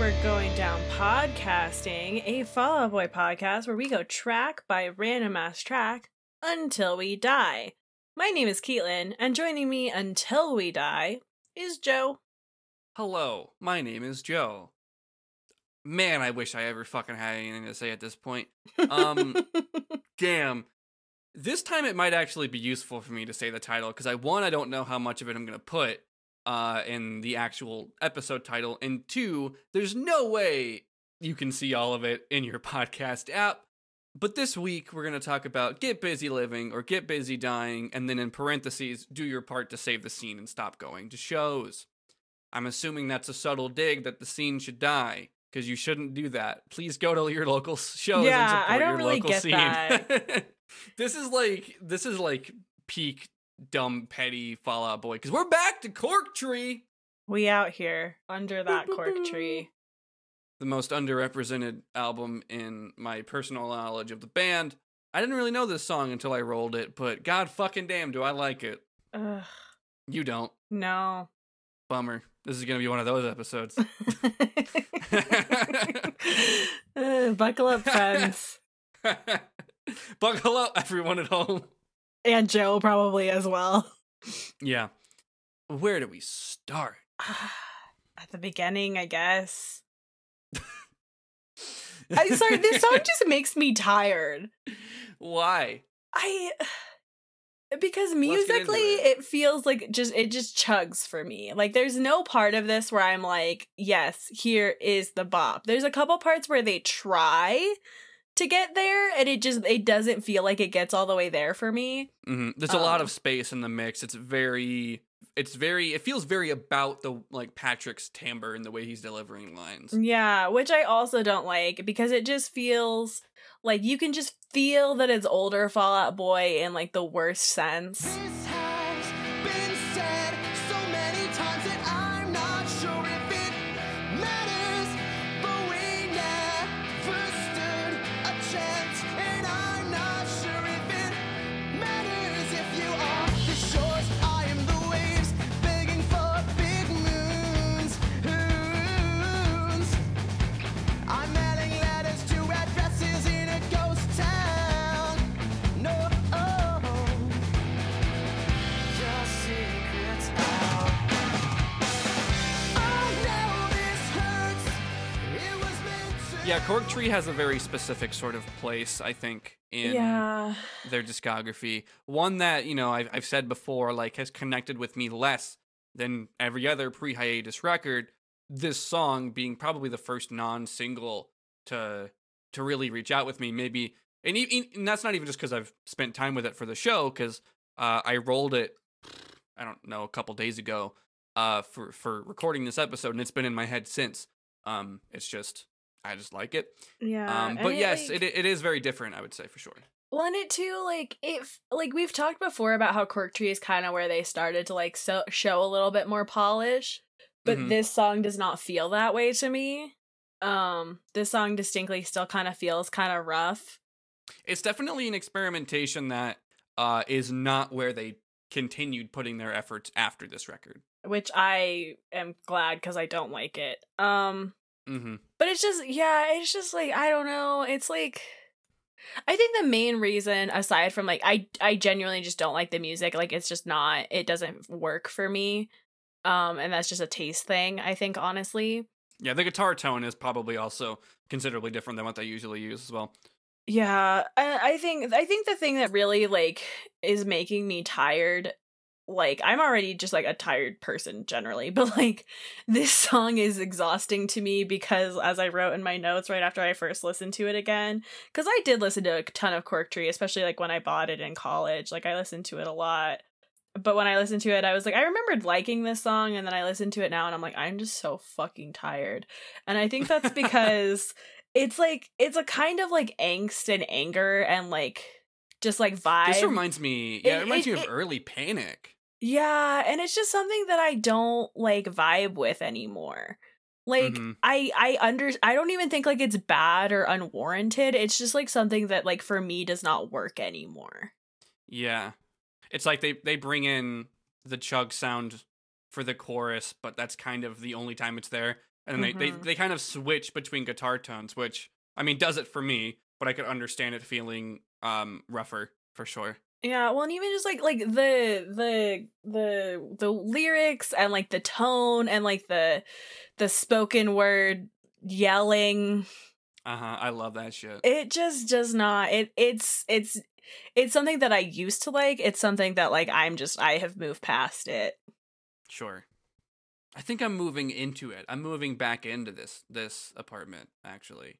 We're Going Down Podcasting, a Fall Out Boy podcast where we go track by random ass track until we die. My name is Keatlin, and joining me until we die is Joe. Hello, my name is Joe. Man, I wish I ever fucking had anything to say at this point. Um, damn. This time it might actually be useful for me to say the title because I one I don't know how much of it I'm gonna put uh in the actual episode title, and two, there's no way you can see all of it in your podcast app. But this week we're gonna talk about get busy living or get busy dying, and then in parentheses, do your part to save the scene and stop going to shows. I'm assuming that's a subtle dig that the scene should die because you shouldn't do that. Please go to your local shows Yeah, and support I don't your really local get scene. that. this is like this is like peak dumb petty Fall Out Boy because we're back to Cork Tree, we out here under that cork tree. the most underrepresented album in my personal knowledge of the band. I didn't really know this song until I rolled it, but god fucking damn, do I like it. Ugh, You don't. no. Bummer. This is gonna be one of those episodes. Uh, buckle up, friends. Buckle up, everyone at home. And Joe probably as well. Yeah. Where do we start? At the beginning, I guess. I'm sorry, this song just makes me tired. Why? I because Let's get into musically it. it feels like just it just chugs for me. Like there's no part of this where I'm like, yes, here is the bop. There's a couple parts where they try to get there and it just it doesn't feel like it gets all the way there for me. hmm There's a lot Um, of space in the mix. It's very, it's very, it feels very about the like Patrick's timbre and the way he's delivering lines. Yeah, which I also don't like because it just feels like you can just feel that it's older Fall Out Boy in like the worst sense. Yeah, Cork Tree has a very specific sort of place, I think, in Yeah. their discography. One that you know I've I've said before, like has connected with me less than every other pre-hiatus record. This song being probably the first non-single to to really reach out with me, maybe, and, e- and that's not even just because I've spent time with it for the show, because uh, I rolled it, I don't know, a couple days ago, uh, for for recording this episode, and it's been in my head since. Um, it's just I just like it. Yeah. Um, but yes, like- it it is very different, I would say for sure. Well, and it too, like if like we've talked before about how Cork Tree is kind of where they started to like so show a little bit more polish, but Mhm. this song does not feel that way to me. Um, this song distinctly still kind of feels kind of rough. it's definitely an experimentation that uh, is not where they continued putting their efforts after this record. which I am glad because I don't like it. Um, hmm but it's just yeah, it's just like I don't know. It's like I think the main reason, aside from like I I genuinely just don't like the music. Like it's just not. It doesn't work for me. Um, and that's just a taste thing. I think honestly. Yeah, the guitar tone is probably also considerably different than what they usually use as well. Yeah, I, I think I think the thing that really like is making me tired, like I'm already just like a tired person generally, but like this song is exhausting to me because as I wrote in my notes right after I first listened to it again, because I did listen to a ton of Cork Tree, especially like when I bought it in college, like I listened to it a lot. But when I listened to it, I was like, I remembered liking this song, and then I listened to it now, and I'm like, I'm just so fucking tired. And I think that's because it's like it's a kind of like angst and anger and like just like vibe. This reminds me, yeah, it, It- reminds it- me of it- early Panic. Yeah, and it's just something that I don't like vibe with anymore. Like Mhm. I I under I don't even think like it's bad or unwarranted. It's just like something that like for me does not work anymore. Yeah, it's like they they bring in the chug sound for the chorus, but that's kind of the only time it's there. and they, they Mhm. they kind of switch between guitar tones, which I mean does it for me, but I could understand it feeling um rougher for sure. Yeah, well, and even just like like the the the the lyrics and like the tone and like the the spoken word yelling, Uh huh. I love that shit. it just does not. It it's it's it's something that I used to like. It's something that like I'm just I have moved past it. Sure. I think I'm moving into it. I'm moving back into this this apartment. Actually,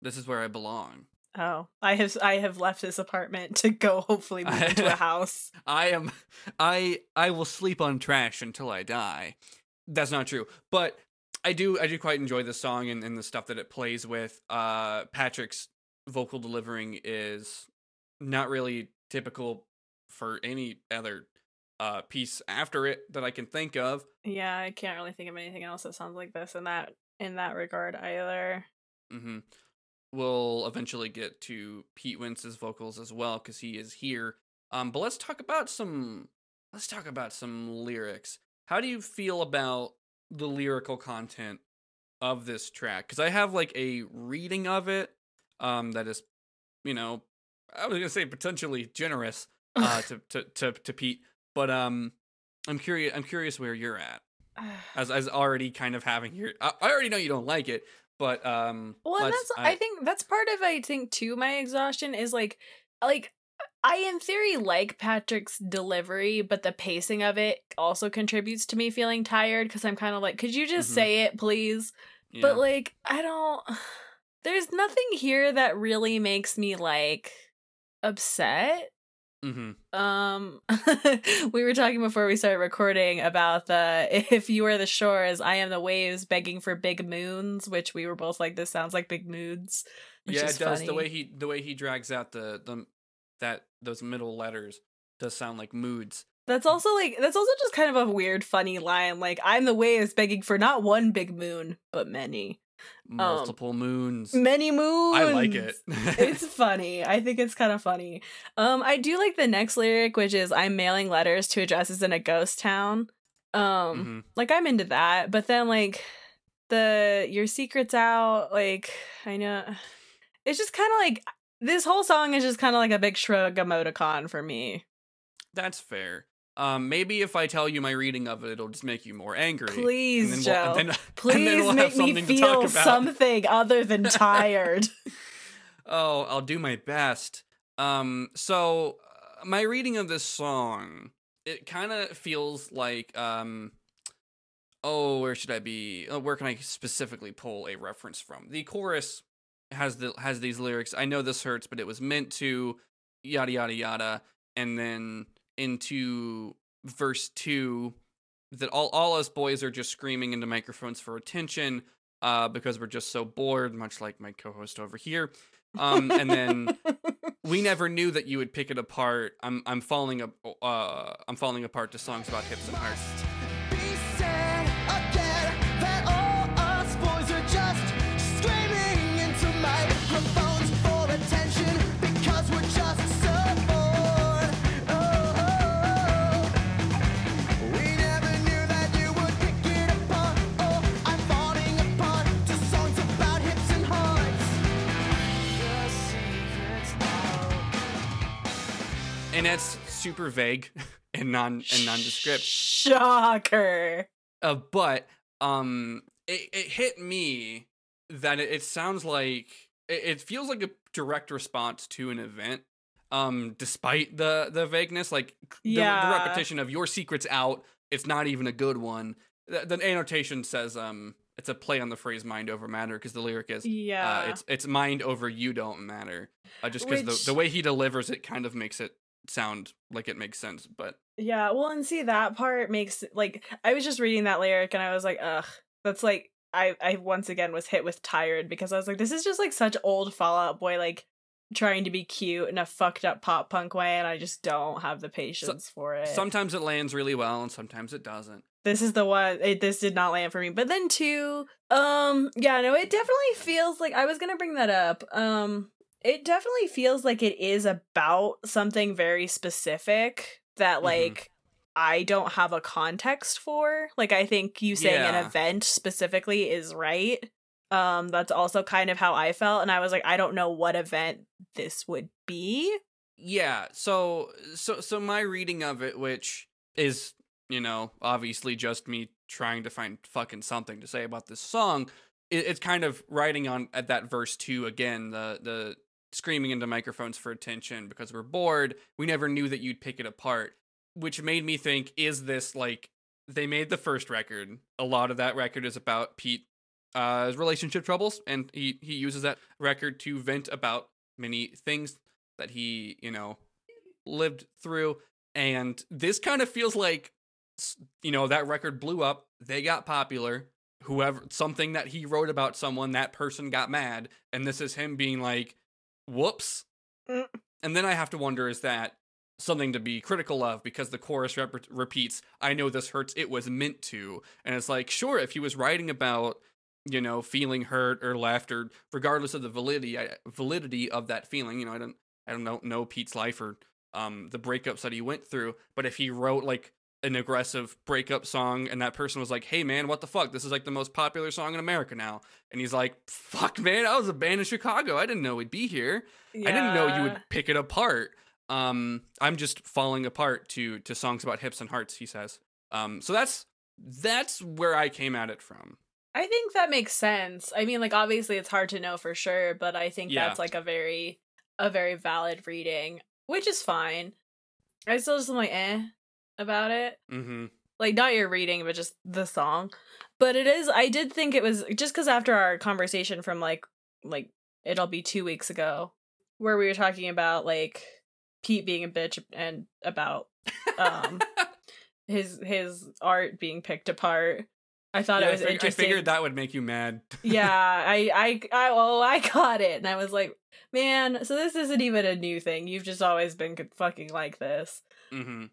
this is where I belong. Oh, I have I have left this apartment to go hopefully move into a house. I am I I will sleep on trash until I die. That's not true. But I do I do quite enjoy the song and, and the stuff that it plays with. Uh Patrick's vocal delivering is not really typical for any other uh piece after it that I can think of. Yeah, I can't really think of anything else that sounds like this in that in that regard either. hmm We'll eventually get to Pete Wentz's vocals as well because he is here. Um, but let's talk about some. Let's talk about some lyrics. How do you feel about the lyrical content of this track? Because I have like a reading of it. Um, that is, you know, I was gonna say potentially generous. Uh, to to to to Pete, but um, I'm curious. I'm curious where you're at as as already kind of having your. I, I already know you don't like it, but um. Well, that's I, think that's part of I think too my exhaustion is like like I in theory like Patrick's delivery, but the pacing of it also contributes to me feeling tired because I'm kind of like, could you just Mhm. say it, please? yeah. But like, I don't. There's nothing here that really makes me like upset. Hmm Um, we were talking before we started recording about the if you are the shores, I am the waves begging for big moons, which we were both like, this sounds like big moods. Which Yeah, is it does. The way he the way he drags out the the that those middle letters does sound like moods. That's also like that's also just kind of a weird, funny line. Like I'm the waves begging for not one big moon, but many, Multiple moons. many moons. I like it. it's funny. I think it's kind of funny. Um, I do like the next lyric, which is "I'm mailing letters to addresses in a ghost town." Um, Mhm. like I'm into that, but then like the your secrets out, like I know it's just kind of like this whole song is just kind of like a big shrug emoticon for me. That's fair. Um, maybe if I tell you my reading of it, it'll just make you more angry. Please, Joe. we'll, and then, Please we'll make me something to talk feel something other than tired. Oh, I'll do my best. Um, so uh, my reading of this song, it kind of feels like, um, oh, where should I be? Uh, where can I specifically pull a reference from? The chorus has the has these lyrics. I know this hurts, but it was meant to, yada yada yada, and then into verse two, that all all us boys are just screaming into microphones for attention, uh, because we're just so bored, much like my co-host over here. Um, and then we never knew that you would pick it apart. I'm I'm falling up. Uh, I'm falling apart to songs about hips and hearts. And it's super vague and non and nondescript. Shocker. Uh, but um, it, it hit me that it, it sounds like it, it feels like a direct response to an event. Um, despite the the vagueness, like the, the repetition of your secret's out, it's not even a good one. The, the annotation says um, it's a play on the phrase "mind over matter" because the lyric is Yeah. uh, it's it's mind over you don't matter. Uh, just because Which- the, the way he delivers it kind of makes it sound like it makes sense. But Yeah, well, and see that part makes like I was just reading that lyric and I was like, ugh, that's like I I once again was hit with tired because I was like, this is just like such old Fall Out Boy like trying to be cute in a fucked up pop punk way, and I just don't have the patience for it. sometimes it lands really well, and sometimes it doesn't. this is the one it, this did not land for me but then two um yeah no it definitely feels like i was gonna bring that up um it definitely feels like it is about something very specific that Mhm. like I don't have a context for. Like I think you saying Yeah. an event specifically is right. Um that's also kind of how I felt and I was like I don't know what event this would be. Yeah, so so so my reading of it, which is, you know, obviously just me trying to find fucking something to say about this song, it, it's kind of writing on at that verse two again, the the screaming into microphones for attention because we're bored. We never knew that you'd pick it apart, which made me think, is this like they made the first record? A lot of that record is about Pete uh his relationship troubles, and he he uses that record to vent about many things that he, you know, lived through. And this kind of feels like, you know, that record blew up. They got popular. Whoever, something that he wrote about someone, that person got mad. And this is him being like, whoops. Mm. And then I have to wonder is that something to be critical of because the chorus rep- repeats, I know this hurts, it was meant to. And it's like, sure, if he was writing about, you know, feeling hurt or left or regardless of the validity validity of that feeling, you know, I don't I don't know know Pete's life or um the breakups that he went through, but if he wrote like an aggressive breakup song and that person was like, "Hey man, what the fuck? This is like the most popular song in America now." And he's like, "Fuck man, I was a band in Chicago. I didn't know we'd be here. I didn't know you would pick it apart." Um I'm just falling apart to to songs about hips and hearts, he says. Um so that's that's where I came at it from. I think that makes sense. I mean, like obviously it's hard to know for sure, but I think Yeah. that's like a very a very valid reading, which is fine. I still just am like eh about it. Mhm. Like not your reading, but just the song. But it is I did think it was just because after our conversation from like like it'll be two weeks ago, where we were talking about like Pete being a bitch and about um his his art being picked apart. I thought Yeah, it I was fig- I interesting figured that would make you mad. yeah, I, I, I, oh, I got it, and I was like, man, so this isn't even a new thing. You've just always been fucking like this. hmm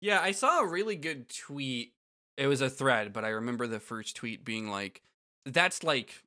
Yeah, I saw a really good tweet. It was a thread, but I remember the first tweet being like, "That's like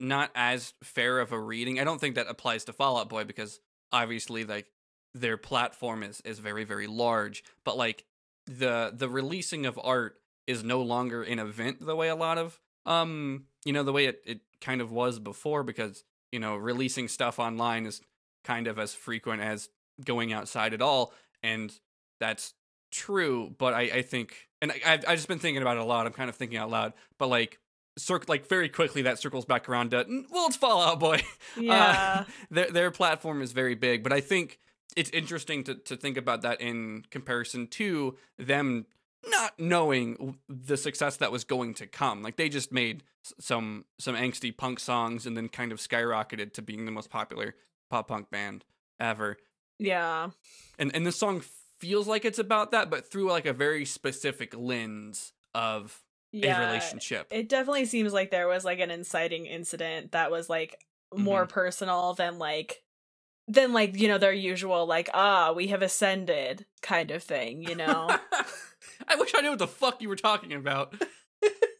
not as fair of a reading." I don't think that applies to Fall Out Boy because obviously, like, their platform is is very very large. But like the the releasing of art is no longer an event the way a lot of um you know the way it it kind of was before because you know releasing stuff online is kind of as frequent as going outside at all and that's true but i i think and I, I've, I've just been thinking about it a lot i'm kind of thinking out loud but like circ like very quickly that circles back around to "Mm, well it's fall out boy Yeah, their their platform is very big, but I think it's interesting to to think about that in comparison to them not knowing the success that was going to come. Like they just made some some angsty punk songs and then kind of skyrocketed to being the most popular pop punk band ever. yeah, And and the song feels like it's about that, but through like a very specific lens of yeah. a relationship. It definitely seems like there was like an inciting incident that was like more personal than like than like you know their usual like ah we have ascended kind of thing. You know. I wish I knew what the fuck you were talking about.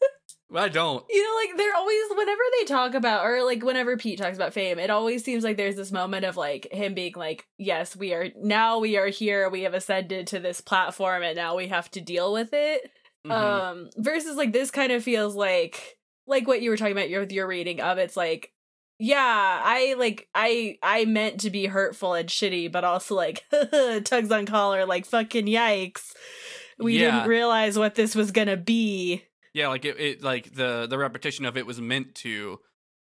I don't. You know, like they're always whenever they talk about or like whenever Pete talks about fame, it always seems like there's this moment of like him being like, "Yes, we are now we are here. We have ascended to this platform, and now we have to deal with it." Mhm. Um, versus like this kind of feels like like what you were talking about your your reading of. It's like, yeah, I like I I meant to be hurtful and shitty, but also like tugs on collar, like fucking yikes. We Yeah. didn't realize what this was gonna be. Yeah, like it, it like the the repetition of it was meant to.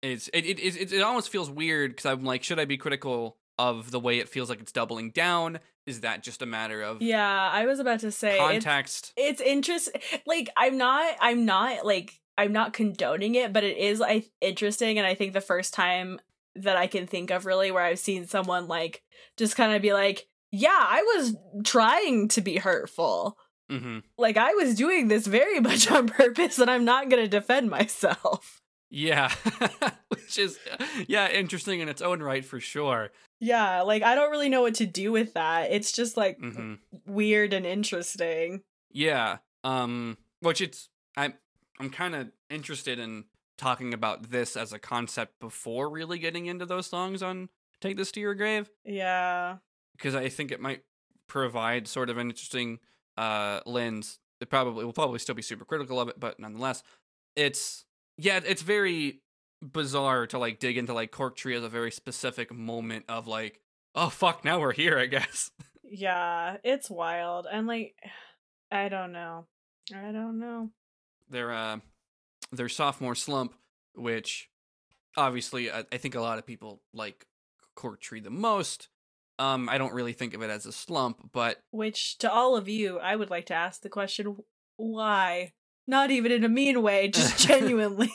It's it it it, it almost feels weird because I'm like, should I be critical of the way it feels like it's doubling down? Is that just a matter of Yeah, I was about to say it's, context? it's interesting. Like I'm not, I'm not like I'm not condoning it, but it is I interesting, and I think the first time that I can think of really where I've seen someone like just kind of be like, yeah, I was trying to be hurtful. Hmm Like I was doing this very much on purpose, and I'm not gonna defend myself. Yeah, which is yeah interesting in its own right for sure. Yeah, like I don't really know what to do with that. It's just like hmm weird and interesting. Yeah. Um which it's I'm I'm kind of interested in talking about this as a concept before really getting into those songs on Take This to Your Grave Yeah. because I think it might provide sort of an interesting uh lens, it probably will probably still be super critical of it, but nonetheless, it's yeah, it's very bizarre to like dig into like Cork Tree as a very specific moment of like, oh fuck, now we're here, I guess. Yeah, it's wild. And like I don't know. I don't know. their uh their sophomore slump, which obviously I, I think a lot of people like Cork Tree the most. Um, I don't really think of it as a slump, but Which to all of you, I would like to ask the question why? Not even in a mean way, just genuinely.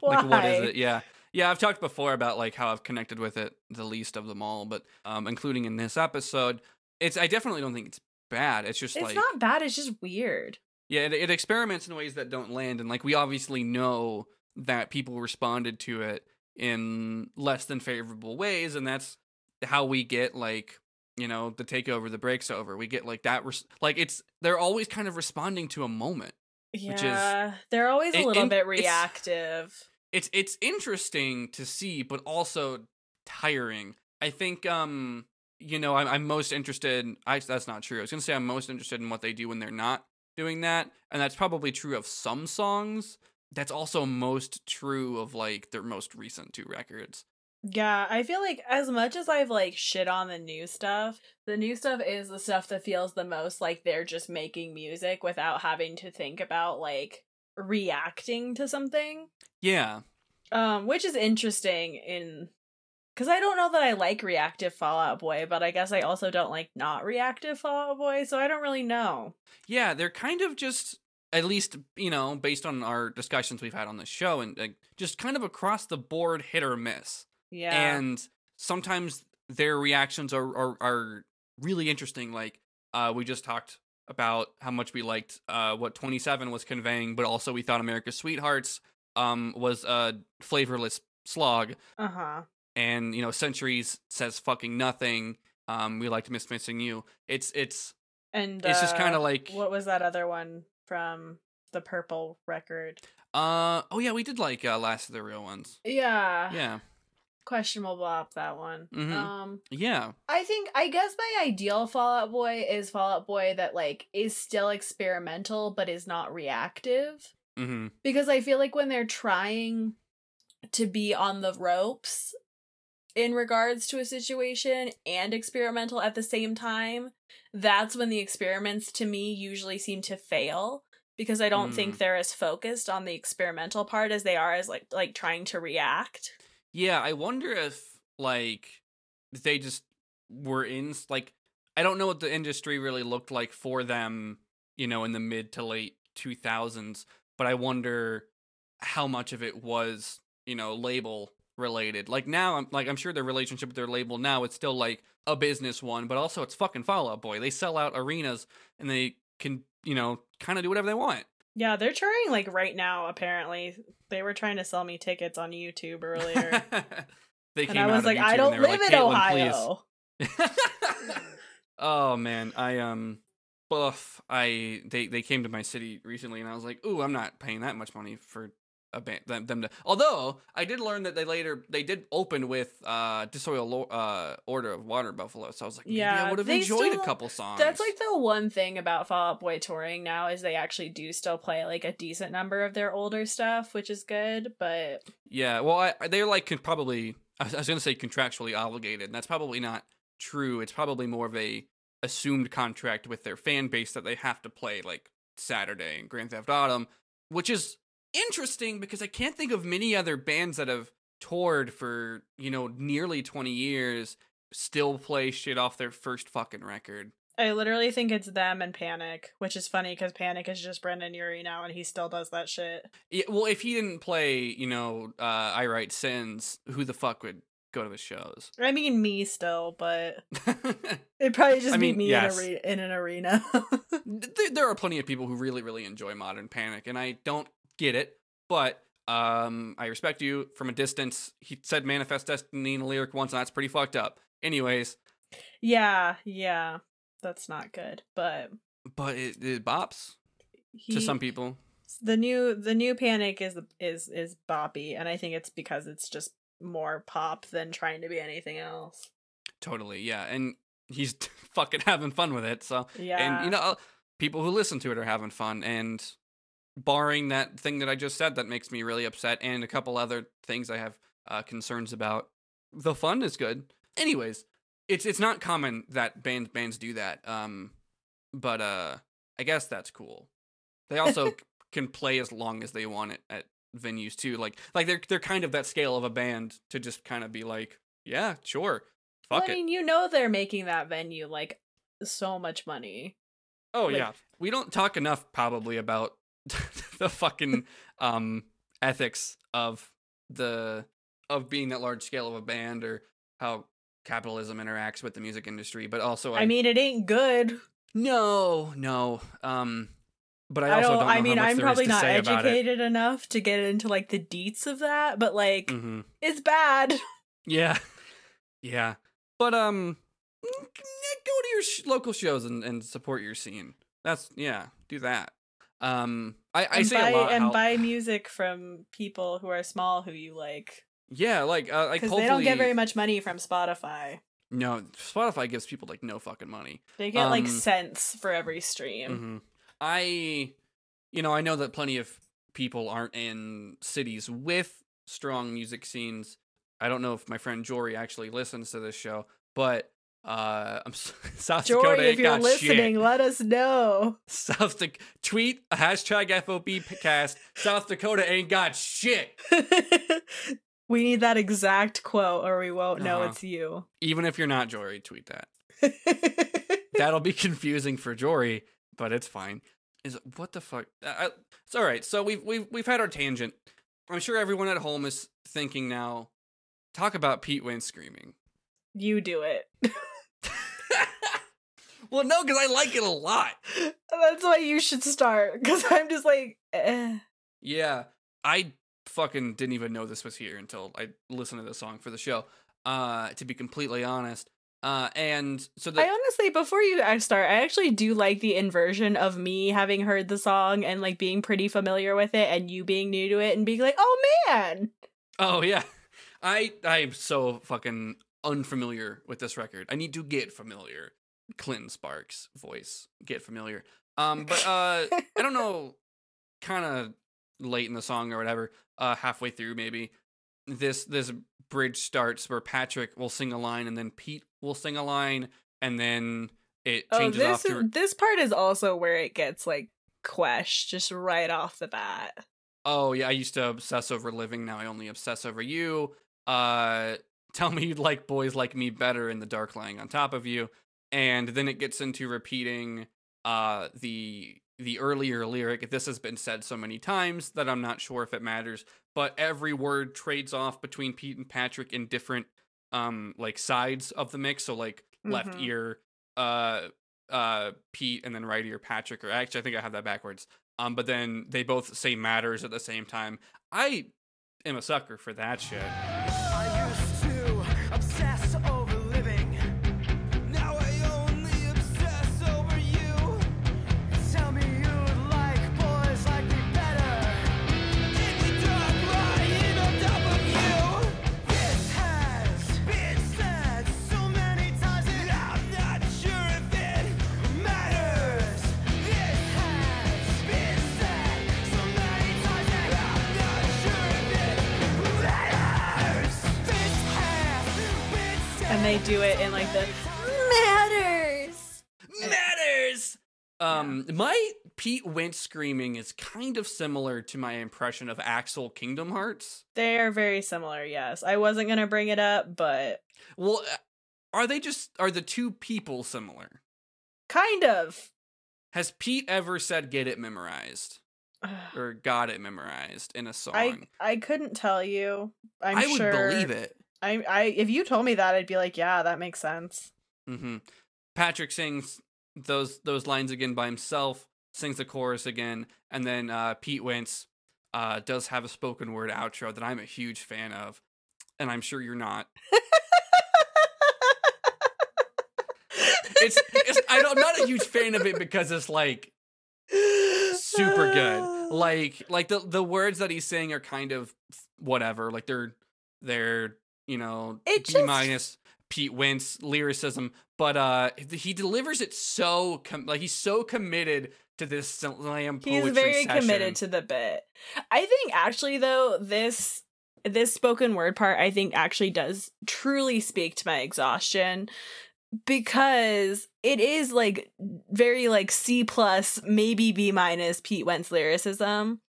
why? like what is it? Yeah. Yeah, I've talked before about like how I've connected with it the least of them all, but um including in this episode, it's I definitely don't think it's bad. It's just like It's like not bad, it's just weird. Yeah, it, it experiments in ways that don't land, and like we obviously know that people responded to it in less than favorable ways, and that's how we get like you know the takeover, the breaks over. We get like that, res- like it's they're always kind of responding to a moment. Yeah, is- they're always a little bit it's- reactive. It's it's interesting to see, but also tiring. I think um you know I'm I'm most interested. I that's not true. I was gonna say I'm most interested in what they do when they're not doing that, and that's probably true of some songs. That's also most true of like their most recent two records. Yeah, I feel like as much as I've like shit on the new stuff, the new stuff is the stuff that feels the most like they're just making music without having to think about like reacting to something. Yeah, Um, which is interesting in because I don't know that I like reactive Fall Out Boy, but I guess I also don't like not reactive Fall Out Boy, so I don't really know. yeah, they're kind of just at least you know based on our discussions we've had on the show and like, just kind of across the board hit or miss. Yeah. and sometimes their reactions are, are are really interesting like uh we just talked about how much we liked uh what 27 was conveying but also we thought america's sweethearts um was a flavorless slog uh-huh. and you know centuries says fucking nothing um we liked miss missing you it's it's And It's just kinda uh, like- what was that other one from the purple record? uh oh yeah we did like uh last of the real ones Yeah. yeah Questionable bop that one. Mhm. Um yeah I think I guess my ideal Fall Out Boy is Fall Out Boy that like is still experimental but is not reactive. mm-hmm Because I feel like when they're trying to be on the ropes in regards to a situation and experimental at the same time, that's when the experiments to me usually seem to fail because I don't think Mm. they're as focused on the experimental part as they are as like like trying to react. Yeah, I wonder if like they just were in like I don't know what the industry really looked like for them, you know, in the mid to late 2000s, but I wonder how much of it was, you know, label related. Like now I'm like I'm sure their relationship with their label now it's still like a business one, but also it's fucking Fall Out Boy. They sell out arenas and they can, you know, kind of do whatever they want. Yeah, they're touring like right now apparently. They were trying to sell me tickets on YouTube earlier. they and I was like, YouTube I don't live like, in Ohio. oh man, I um buff. I they they came to my city recently, and I was like, ooh, I'm not paying that much money for a band them, them to. Although I did learn that they later they did open with uh Disoil Lo- uh Order of Water Buffalo, so I was like, maybe Yeah, I would have enjoyed still- a couple songs. That's like the one thing about Fall Out Boy touring now is they actually do still play like a decent number of their older stuff, which is good. But Yeah, well, I, they're like con- probably. I was, I was going to say contractually obligated, and that's probably not true. It's probably more of a assumed contract with their fan base that they have to play like Saturday and Grand Theft Autumn, which is interesting because I can't think of many other bands that have toured for you know nearly twenty years still play shit off their first fucking record. I literally think it's them and Panic, which is funny because Panic is just Brendon Urie now, and he still does that shit. Yeah, well, if he didn't play, you know, uh, I Write Sins, who the fuck would go to his shows? I mean, me still, but it'd probably just I be me yes. in, a re- in an arena. there, there are plenty of people who really really enjoy modern panic and i don't get it but um i respect you from a distance. He said manifest destiny in a lyric once and that's pretty fucked up. Anyways. Yeah, yeah, that's not good. But but it, it bops he, to some people. the new the new Panic is is is boppy, and I think it's because it's just more pop than trying to be anything else. totally yeah and he's fucking having fun with it so Yeah, and you know people who listen to it are having fun and barring that thing that I just said that makes me really upset and a couple other things I have uh, concerns about, the fun is good. Anyways, it's it's not common that bands bands do that. Um, but uh, I guess that's cool. They also can play as long as they want it at venues too. Like like they're they're kind of that scale of a band to just kind of be like, yeah, sure, Well, fuck I it. mean, you know they're making that venue like so much money. Oh Like- yeah, we don't talk enough probably about the fucking um ethics of the of being that large scale of a band or how capitalism interacts with the music industry, but also I mean, it ain't good. no, no. Um, but I I also don't. don't. know I mean, I'm probably not say about it. educated enough to get into like the deets of that, but like, mm-hmm. it's bad. Yeah, yeah. But um, go to your sh- local shows and, and support your scene. That's yeah, do that. Um, I I say buy, a lot. and how- buy music from people who are small who you like yeah, like uh, like they don't get very much money from Spotify. no. Spotify gives people like no fucking money. They get like Um, cents for every stream. hmm I, you know, I know that plenty of people aren't in cities with strong music scenes. I don't know if my friend Jory actually listens to this show, but uh, I'm South Dakota Jory, ain't if you're got listening, shit. let us know. South Dak- tweet hashtag FOB cast. South Dakota ain't got shit. we need that exact quote, or we won't know Uh-huh. it's you. Even if you're not Jory, tweet that. That'll be confusing for Jory, but it's fine. Is what the fuck? I- it's all right. So we've we've we've had our tangent. I'm sure everyone at home is thinking now. Talk about Pete Wentz screaming. you do it. well, no, because I like it a lot. That's why you should start. Because I'm just like, eh. Yeah, I fucking didn't even know this was here until I listened to the song for the show. Uh, to be completely honest. Uh, and so the I honestly, before you start, I actually do like the inversion of me having heard the song and like being pretty familiar with it, and you being new to it and being like, "Oh man, Oh yeah. I I'm so fucking unfamiliar with this record. I need to get familiar. Clinton Sparks voice. Get familiar. Um but uh I don't know kind of late in the song or whatever, uh halfway through maybe this this bridge starts where Patrick will sing a line and then Pete will sing a line and then it oh changes this off to is, this part is also where it gets like queshed just right off the bat." Oh yeah, I used to obsess over living. Now I only obsess over you. Uh, tell me you'd like boys like me better in the dark lying on top of you. And then it gets into repeating uh the the earlier lyric. This has been said so many times that I'm not sure if it matters. But every word trades off between Pete and Patrick in different um like sides of the mix. So like left Mhm. ear uh uh Pete and then right ear Patrick. Or actually, I think I have that backwards um, but then they both say matters at the same time. I am a sucker for that shit. To And they do it in like the matters. Matters. Um, my Pete Wentz screaming is kind of similar to my impression of Axel Kingdom Hearts. They are very similar. Yes, I wasn't gonna bring it up, but Well, uh, are they just are the two people similar? kind of. Has Pete ever said "get it memorized" or "got it memorized" in a song? I I couldn't tell you. I'm I would sure. believe it. I I if you told me that, I'd be like, yeah, that makes sense. hmm Patrick sings those those lines again by himself, sings the chorus again, and then uh, Pete Wentz uh, does have a spoken word outro that I'm a huge fan of, and I'm sure you're not. It's, it's I don't, I'm not a huge fan of it because it's like super good. Like like the the words that he's saying are kind of whatever. Like they're they're you know It B just- minus Pete Wentz lyricism, but uh he delivers it so com- like he's so committed to this slam poetry He's very session. committed to the bit. I think actually though this this spoken word part I think actually does truly speak to my exhaustion because it is like very like C plus maybe B minus Pete Wentz lyricism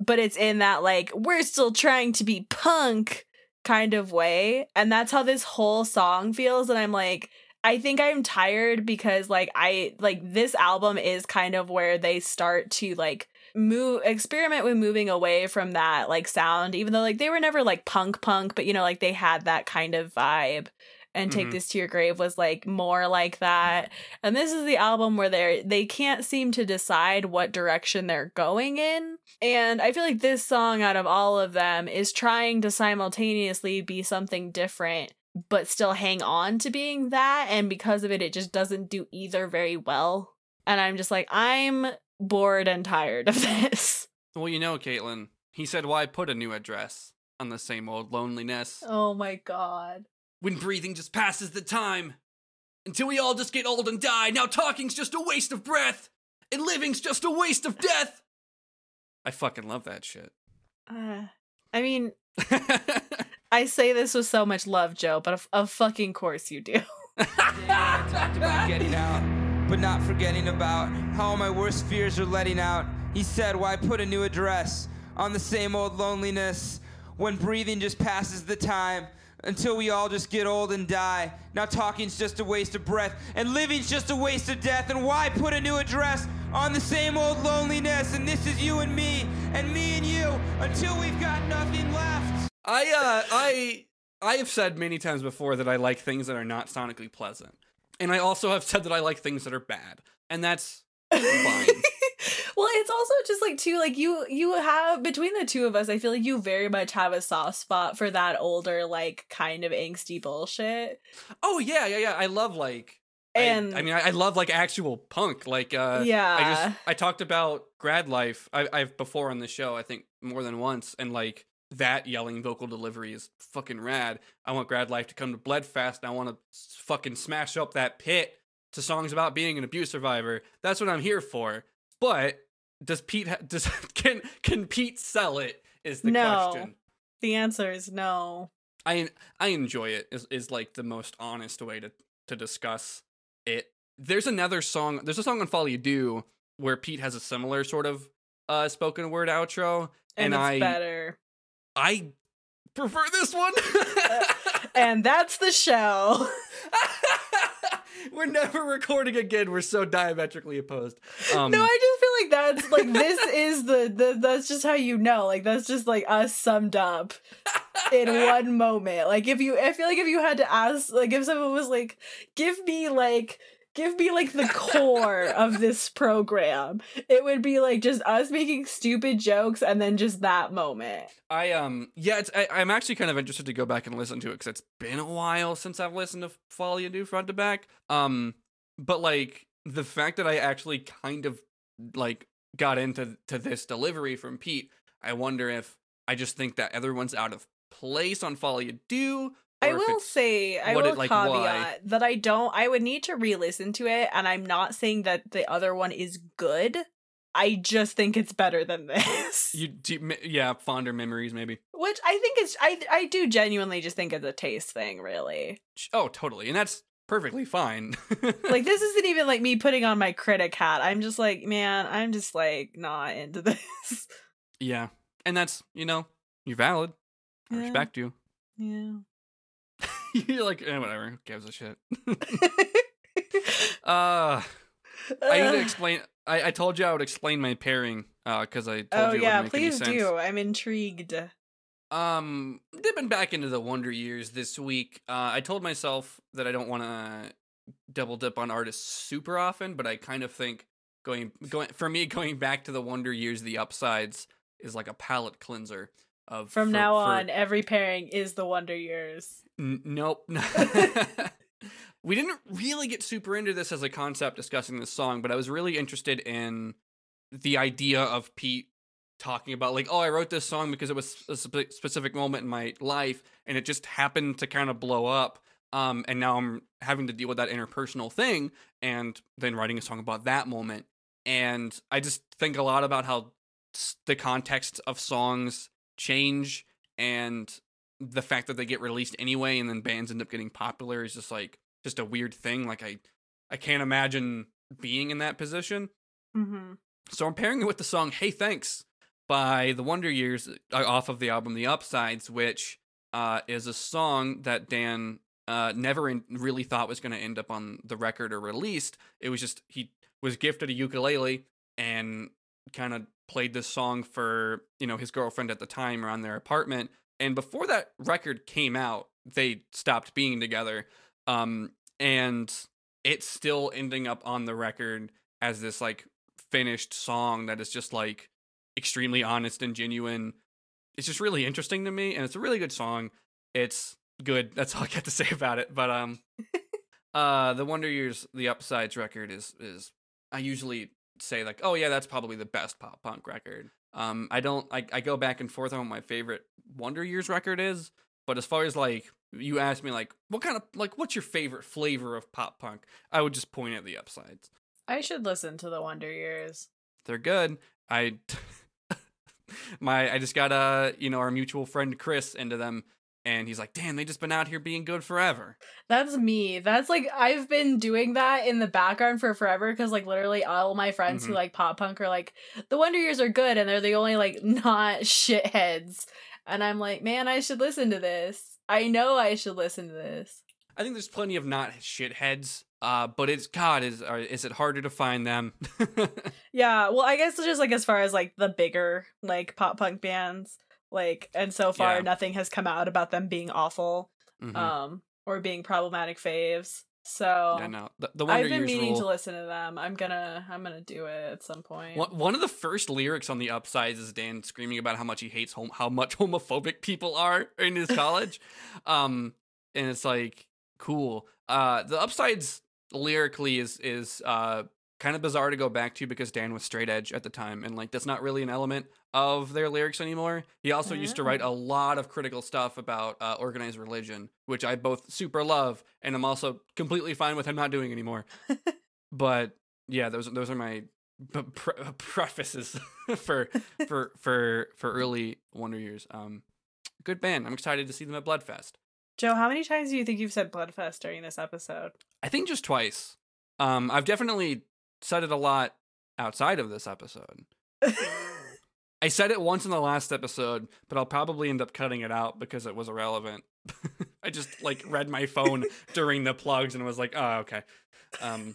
but it's in that like we're still trying to be punk kind of way and that's how this whole song feels and I'm like I think I'm tired because like I like this album is kind of where they start to like move experiment with moving away from that like sound even though like they were never like punk punk but you know like they had that kind of vibe and take Mhm. this to your grave was like more like that. And this is the album where they're they can't seem to decide what direction they're going in. And i feel like this song out of all of them is trying to simultaneously be something different but still hang on to being that. And because of it it just doesn't do either very well. And i'm just like i'm bored and tired of this. Well, you know, Caitlin, he said, "Why put a new address on the same old loneliness? Oh my god when breathing just passes the time until we all just get old and die? Now talking's just a waste of breath, and living's just a waste of death." I fucking love that shit. uh, i mean i say this with so much love joe but of, of fucking course you do I talked about getting out, but not forgetting about how all my worst fears are letting out. He said, Why put a new address on the same old loneliness when breathing just passes the time until we all just get old and die? Now talking's just a waste of breath, and living's just a waste of death. And why put a new address on the same old loneliness? And this is you and me, and me and you, until we've got nothing left. I uh I I have said many times before that I like things that are not sonically pleasant. And I also have said that I like things that are bad. And that's fine. Well it's also just like too like you you have between the two of us i feel like you very much have a soft spot for that older like kind of angsty bullshit oh yeah, yeah, yeah. I love like and I, mean I, I love like actual punk. Like uh yeah. I just I talked about grad life I, I've before on the show, I think more than once, and like that yelling vocal delivery is fucking rad. I want grad life to come to Bloodfest and I want to fucking smash up that pit to songs about being an abuse survivor. That's what I'm here for. But does Pete ha- does can can Pete sell it is the No. question. the answer is no I I enjoy it is is like the most honest way to to discuss it. There's another song. There's a song on Folie à Deux where Pete has a similar sort of uh spoken word outro, and, and, it's I better I prefer this one. and that's the show We're never recording again. We're so diametrically opposed. Um, no i just feel like that's like this is the, the that's just how you know like that's just like us summed up in one moment. Like if you I feel like if you had to ask like if someone was like, give me like give me like the core of this program, it would be like just us making stupid jokes and then just that moment. I um yeah, it's I, I'm actually kind of interested to go back and listen to it because it's been a while since I've listened to Folie à Deux front to back. Um, but like the fact that I actually kind of like got into to this delivery from Pete, I wonder if I just think that everyone's out of place on Folie à Deux. I will say, I will it- like, caveat why. that I don't. I would need to re-listen to it, and I'm not saying that the other one is good. I just think it's better than this. you do, yeah, fonder memories maybe. Which I think is, I I do genuinely just think it's a taste thing, really. Oh, totally, and that's perfectly fine. like this isn't even like me putting on my critic hat. I'm just like, man, I'm just like not into this. yeah, and that's you know you're valid. I Yeah. respect you. yeah. You're like eh, whatever. Who gives a shit? Uh, I need to explain. I, I told you I would explain my pairing uh, because I told oh you it yeah, please do. I'm intrigued. Um, dipping back into the Wonder Years this week, uh, I told myself that I don't want to double dip on artists super often, but I kind of think going going for me going back to the Wonder Years, the upsides is like a palate cleanser. Of From for- now for- on, every pairing is the Wonder Years. N- nope. we didn't really get super into this as a concept discussing this song, but I was really interested in the idea of Pete talking about like, oh, I wrote this song because it was a spe- specific moment in my life, and it just happened to kind of blow up. Um, and now I'm having to deal with that interpersonal thing and then writing a song about that moment. And I just think a lot about how the context of songs change and the fact that they get released anyway and then bands end up getting popular is just like just a weird thing. Like I I can't imagine being in that position. Mm-hmm. So I'm pairing it with the song "Hey Thanks" by the Wonder Years uh, off of the album "The Upsides," which uh, is a song that Dan uh, never in- really thought was going to end up on the record or released. It was just he was gifted a ukulele and kind of played this song for you know his girlfriend at the time around their apartment. And before that record came out, they stopped being together. Um, and it's still ending up on the record as this like finished song that is just like extremely honest and genuine. It's just really interesting to me and it's a really good song. It's good. That's all I got to say about it. But um uh the Wonder Years the Upsides record is is I usually say like, "Oh yeah, that's probably the best pop punk record." Um I don't I I go back and forth on what my favorite Wonder Years record is, but as far as like you ask me like what kind of like what's your favorite flavor of pop punk? I would just point at the Upsides. I should listen to the Wonder Years. they're good. I my I just got uh you know our mutual friend Chris into them and he's like, "Damn, they just been out here being good forever." That's me. That's like I've been doing that in the background for forever because like literally all my friends who Mhm. like pop punk are like the Wonder Years are good and they're the only like not shitheads. And I'm like, man, I should listen to this. I know I should listen to this. I think there's plenty of not shitheads, uh, but it's God is are, is it harder to find them? Yeah, well, I guess just like as far as like the bigger like pop punk bands, like and so far Yeah. nothing has come out about them being awful, Mhm. um, or being problematic faves. So yeah, no, the, the Wonder I've been meaning rule. to listen to them. I'm gonna I'm gonna do it at some point. One, one of the first lyrics on the upsides is Dan screaming about how much he hates hom- how much homophobic people are in his college. um and it's like cool. Uh the upsides lyrically is is uh kind of bizarre to go back to because Dan was straight edge at the time and like that's not really an element of their lyrics anymore. He also used to write a lot of critical stuff about uh, organized religion, which I both super love and I'm also completely fine with him not doing anymore. but yeah, those those are my pre- prefaces for for for for early Wonder Years. Um, good band. I'm excited to see them at Bled Fest. Joe, how many times do you think you've said Bled Fest during this episode? I think just twice. Um, I've definitely said it a lot outside of this episode. I said it once in the last episode, but I'll probably end up cutting it out because it was irrelevant. I just like read my phone during the plugs and was like, oh, okay. Um,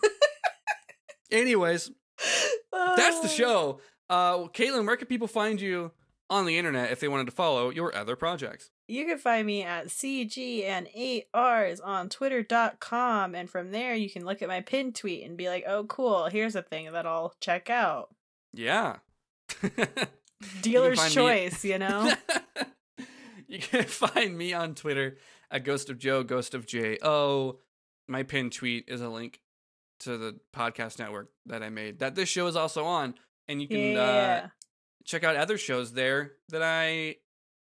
anyways, that's the show. Uh, Caitlin, where can people find you on the internet if they wanted to follow your other projects? You can find me at CG and 8Rs on twitter.com. And from there, you can look at my pin tweet and be like, oh, cool, here's a thing that I'll check out. Yeah. Dealer's me- choice, you know? you can find me on Twitter at Ghost of Joe, Ghost of J O. My pinned tweet is a link to the podcast network that I made that this show is also on, and you can uh, yeah. Check out other shows there that I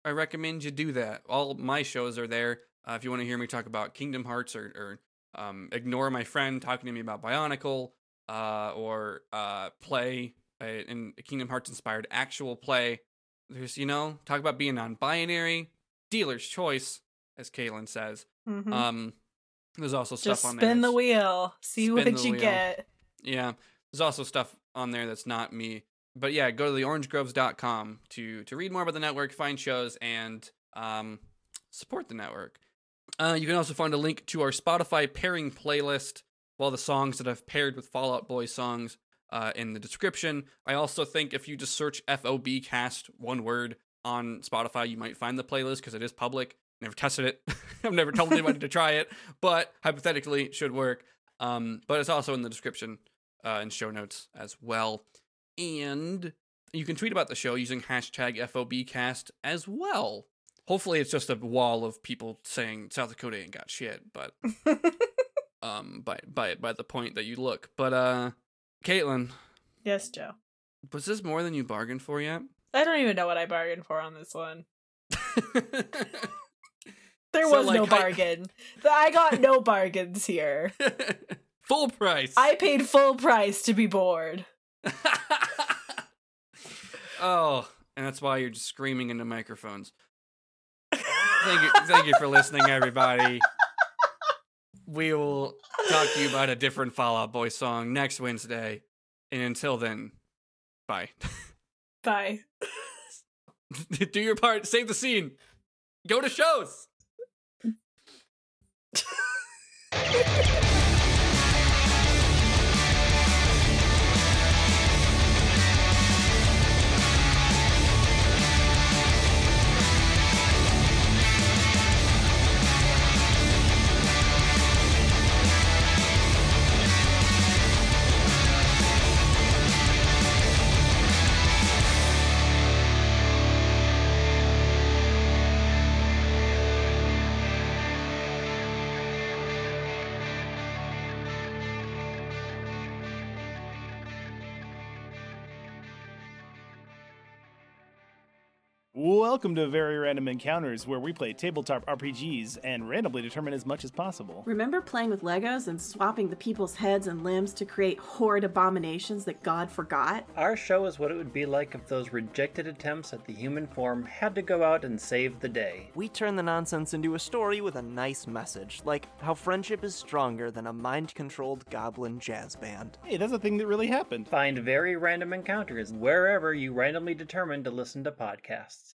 I recommend you do that. All my shows are there. Uh, if you want to hear me talk about Kingdom Hearts or, or um, ignore my friend talking to me about Bionicle, uh, or uh, play a, in a Kingdom Hearts inspired actual play. There's you know talk about being non-binary, dealer's choice, as Caitlin says. Mhm. Um, there's also stuff Just on there. spin the wheel, see what you wheel. get. yeah, there's also stuff on there that's not me. But yeah, go to theorangegroves.com to to read more about the network, find shows, and um, support the network. Uh, you can also find a link to our Spotify pairing playlist, all the songs that I've paired with Fall Out Boy songs uh, in the description. I also think if you just search FOB cast one word on Spotify, you might find the playlist because it is public. Never tested it. I've never told anybody to try it, but hypothetically it should work. Um, but it's also in the description uh, and show notes as well. And you can tweet about the show using hashtag FOBcast as well. Hopefully, it's just a wall of people saying South Dakota ain't got shit, but um, by by by the point that you look. But uh, Caitlin, yes, Joe. was this more than you bargained for yet? I don't even know what I bargained for on this one. There So, was no like, I- bargain. I got no bargains here. Full price. I paid full price to be bored. oh, and that's why you're just screaming into microphones. Thank you, thank you for listening, everybody. We will talk to you about a different Fall Out Boy song next Wednesday. And until then, bye. Bye. Do your part. Save the scene. Go to shows. Welcome to Very Random Encounters, where we play tabletop RPGs and randomly determine as much as possible. Remember playing with Legos and swapping the people's heads and limbs to create horrid abominations that God forgot? Our show is what it would be like if those rejected attempts at the human form had to go out and save the day. We turn the nonsense into a story with a nice message, like how friendship is stronger than a mind controlled goblin jazz band. Hey, that's a thing that really happened. Find very random encounters wherever you randomly determine to listen to podcasts.